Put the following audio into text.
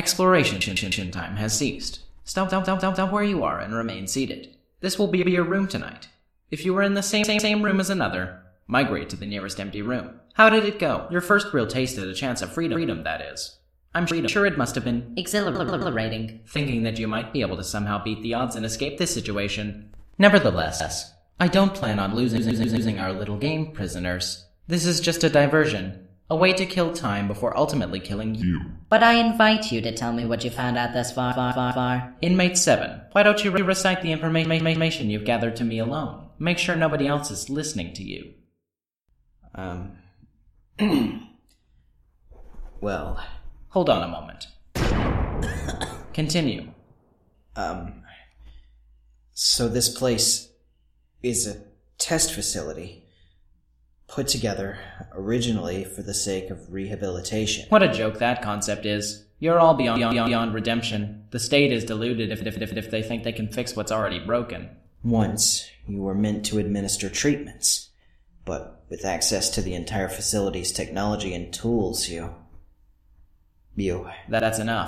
Exploration time has ceased. Stop, stop, stop, stop, stop where you are and remain seated. This will be your room tonight. If you were in the same, same, same room as another, migrate to the nearest empty room. How did it go? Your first real taste at a chance of freedom, freedom that is. I'm sure it must have been Exhilarating. thinking that you might be able to somehow beat the odds and escape this situation. Nevertheless, I don't plan on losing, losing our little game, prisoners. This is just a diversion, a way to kill time before ultimately killing you. But I invite you to tell me what you found out thus far, far, far, far. Inmate 7, why don't you re- recite the information you've gathered to me alone? Make sure nobody else is listening to you. Um. well, Hold on a moment. Continue. um. So this place is a test facility put together originally for the sake of rehabilitation. What a joke that concept is. You're all beyond, beyond, beyond redemption. The state is deluded if, if, if, if they think they can fix what's already broken. Once, you were meant to administer treatments, but with access to the entire facility's technology and tools, you. You That, that's enough.